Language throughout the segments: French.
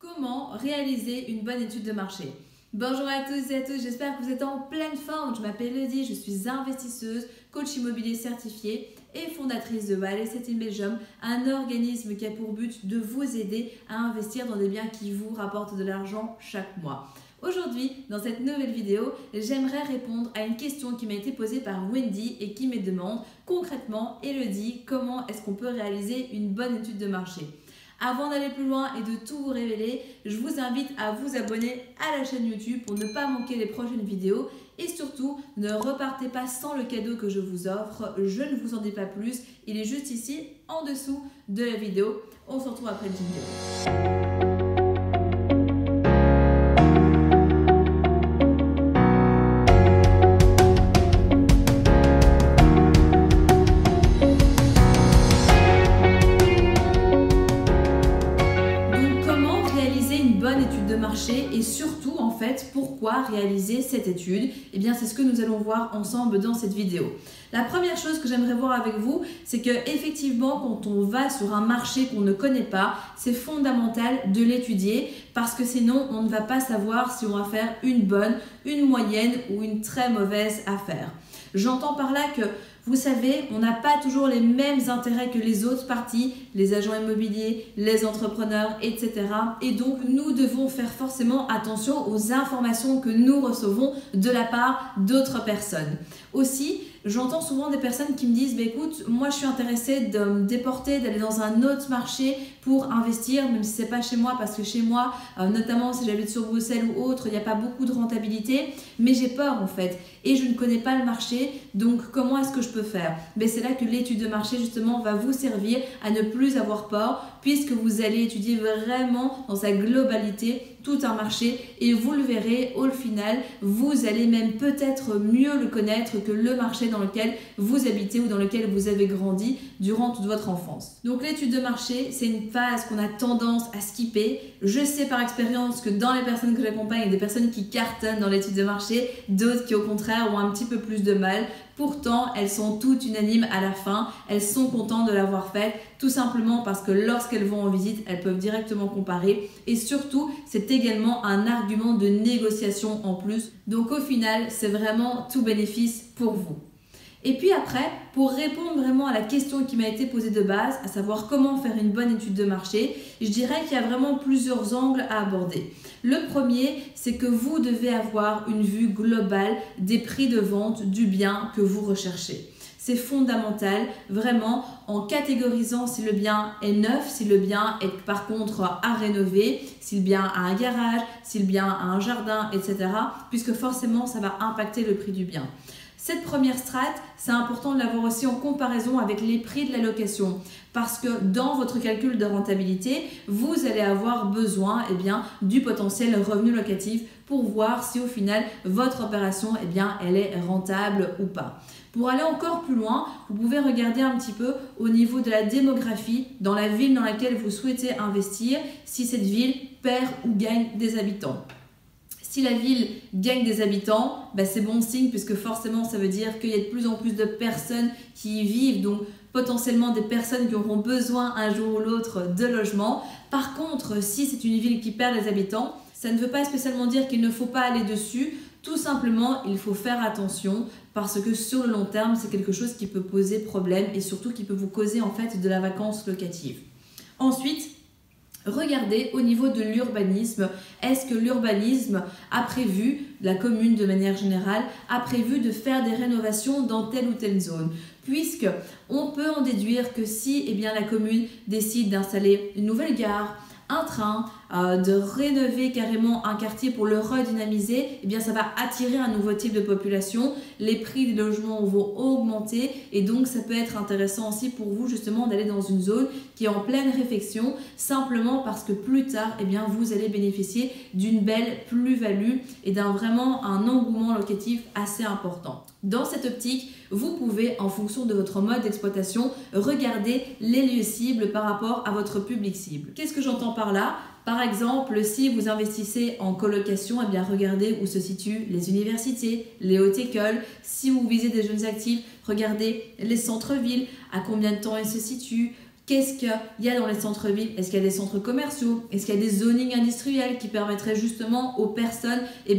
Comment réaliser une bonne étude de marché Bonjour à tous et à tous, j'espère que vous êtes en pleine forme. Je m'appelle Lydie, je suis investisseuse, coach immobilier certifié et fondatrice de Val Estate in Belgium, un organisme qui a pour but de vous aider à investir dans des biens qui vous rapportent de l'argent chaque mois. Aujourd'hui, dans cette nouvelle vidéo, j'aimerais répondre à une question qui m'a été posée par Wendy et qui me demande concrètement, Elodie, comment est-ce qu'on peut réaliser une bonne étude de marché? Avant d'aller plus loin et de tout vous révéler, je vous invite à vous abonner à la chaîne YouTube pour ne pas manquer les prochaines vidéos et surtout ne repartez pas sans le cadeau que je vous offre. Je ne vous en dis pas plus, il est juste ici en dessous de la vidéo. On se retrouve après le vidéo. Pourquoi réaliser cette étude? Eh bien c'est ce que nous allons voir ensemble dans cette vidéo. La première chose que j'aimerais voir avec vous, c'est que effectivement quand on va sur un marché qu'on ne connaît pas, c'est fondamental de l'étudier parce que sinon on ne va pas savoir si on va faire une bonne, une moyenne ou une très mauvaise affaire. J'entends par là que vous savez, on n'a pas toujours les mêmes intérêts que les autres parties, les agents immobiliers, les entrepreneurs, etc. Et donc, nous devons faire forcément attention aux informations que nous recevons de la part d'autres personnes. Aussi, J'entends souvent des personnes qui me disent bah, écoute, moi je suis intéressée de me déporter, d'aller dans un autre marché pour investir, même si c'est pas chez moi, parce que chez moi, euh, notamment si j'habite sur Bruxelles ou autre, il n'y a pas beaucoup de rentabilité, mais j'ai peur en fait. Et je ne connais pas le marché, donc comment est-ce que je peux faire? Mais c'est là que l'étude de marché justement va vous servir à ne plus avoir peur puisque vous allez étudier vraiment dans sa globalité tout un marché et vous le verrez au final, vous allez même peut-être mieux le connaître que le marché dans lequel vous habitez ou dans lequel vous avez grandi durant toute votre enfance. Donc l'étude de marché, c'est une phase qu'on a tendance à skipper. Je sais par expérience que dans les personnes que j'accompagne, il y a des personnes qui cartonnent dans l'étude de marché, d'autres qui au contraire ont un petit peu plus de mal. Pourtant, elles sont toutes unanimes à la fin. Elles sont contentes de l'avoir faite, tout simplement parce que lorsqu'elles vont en visite, elles peuvent directement comparer. Et surtout, c'est également un argument de négociation en plus. Donc au final, c'est vraiment tout bénéfice pour vous. Et puis après, pour répondre vraiment à la question qui m'a été posée de base, à savoir comment faire une bonne étude de marché, je dirais qu'il y a vraiment plusieurs angles à aborder. Le premier, c'est que vous devez avoir une vue globale des prix de vente du bien que vous recherchez. C'est fondamental, vraiment, en catégorisant si le bien est neuf, si le bien est par contre à rénover, si le bien a un garage, si le bien a un jardin, etc. Puisque forcément, ça va impacter le prix du bien. Cette première strate, c'est important de l'avoir aussi en comparaison avec les prix de la location parce que dans votre calcul de rentabilité, vous allez avoir besoin eh du potentiel revenu locatif pour voir si au final votre opération eh bien, elle est rentable ou pas. Pour aller encore plus loin, vous pouvez regarder un petit peu au niveau de la démographie dans la ville dans laquelle vous souhaitez investir, si cette ville perd ou gagne des habitants. Si la ville gagne des habitants, bah, c'est bon signe puisque forcément ça veut dire qu'il y a de plus en plus de personnes qui y vivent, donc potentiellement des personnes qui auront besoin un jour ou l'autre de logement. Par contre, si c'est une ville qui perd des habitants, ça ne veut pas spécialement dire qu'il ne faut pas aller dessus. Tout simplement, il faut faire attention parce que sur le long terme, c'est quelque chose qui peut poser problème et surtout qui peut vous causer en fait de la vacance locative. Ensuite, Regardez au niveau de l'urbanisme, est-ce que l'urbanisme a prévu, la commune de manière générale, a prévu de faire des rénovations dans telle ou telle zone? Puisque on peut en déduire que si eh bien, la commune décide d'installer une nouvelle gare, un train, euh, de rénover carrément un quartier pour le redynamiser, eh bien ça va attirer un nouveau type de population, les prix des logements vont augmenter et donc ça peut être intéressant aussi pour vous justement d'aller dans une zone qui est en pleine réflexion simplement parce que plus tard, eh bien vous allez bénéficier d'une belle plus-value et d'un vraiment un engouement locatif assez important. Dans cette optique, vous pouvez, en fonction de votre mode d'exploitation, regarder les lieux cibles par rapport à votre public cible. Qu'est-ce que j'entends par là? Par exemple, si vous investissez en colocation, eh bien regardez où se situent les universités, les hautes écoles. Si vous visez des jeunes actifs, regardez les centres-villes, à combien de temps ils se situent, Qu'est-ce qu'il y a dans les centres-villes? Est-ce qu'il y a des centres commerciaux? Est-ce qu'il y a des zonings industriels qui permettraient justement aux personnes eh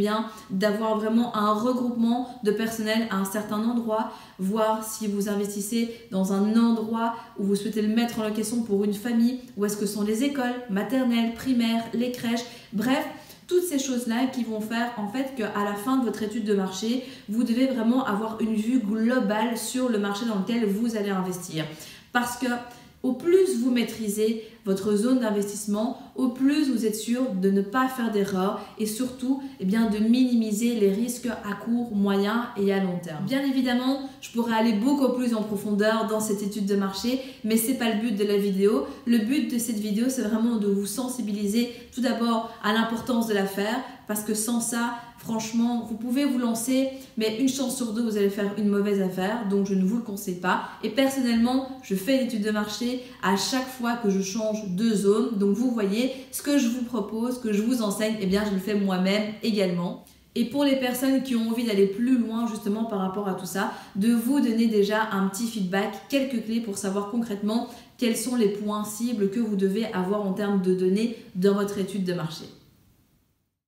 d'avoir vraiment un regroupement de personnel à un certain endroit Voir si vous investissez dans un endroit où vous souhaitez le mettre en location pour une famille, où est-ce que sont les écoles maternelles, primaires, les crèches, bref, toutes ces choses-là qui vont faire en fait qu'à la fin de votre étude de marché, vous devez vraiment avoir une vue globale sur le marché dans lequel vous allez investir. Parce que au plus vous maîtrisez votre zone d'investissement, au plus vous êtes sûr de ne pas faire d'erreurs et surtout eh bien, de minimiser les risques à court, moyen et à long terme. Bien évidemment, je pourrais aller beaucoup plus en profondeur dans cette étude de marché, mais ce n'est pas le but de la vidéo. Le but de cette vidéo, c'est vraiment de vous sensibiliser tout d'abord à l'importance de l'affaire, parce que sans ça, franchement, vous pouvez vous lancer, mais une chance sur deux, vous allez faire une mauvaise affaire, donc je ne vous le conseille pas. Et personnellement, je fais l'étude de marché à chaque fois que je change de zone. Donc vous voyez, ce que je vous propose, ce que je vous enseigne, eh bien je le fais moi-même également. Et pour les personnes qui ont envie d'aller plus loin justement par rapport à tout ça, de vous donner déjà un petit feedback, quelques clés pour savoir concrètement quels sont les points cibles que vous devez avoir en termes de données dans votre étude de marché.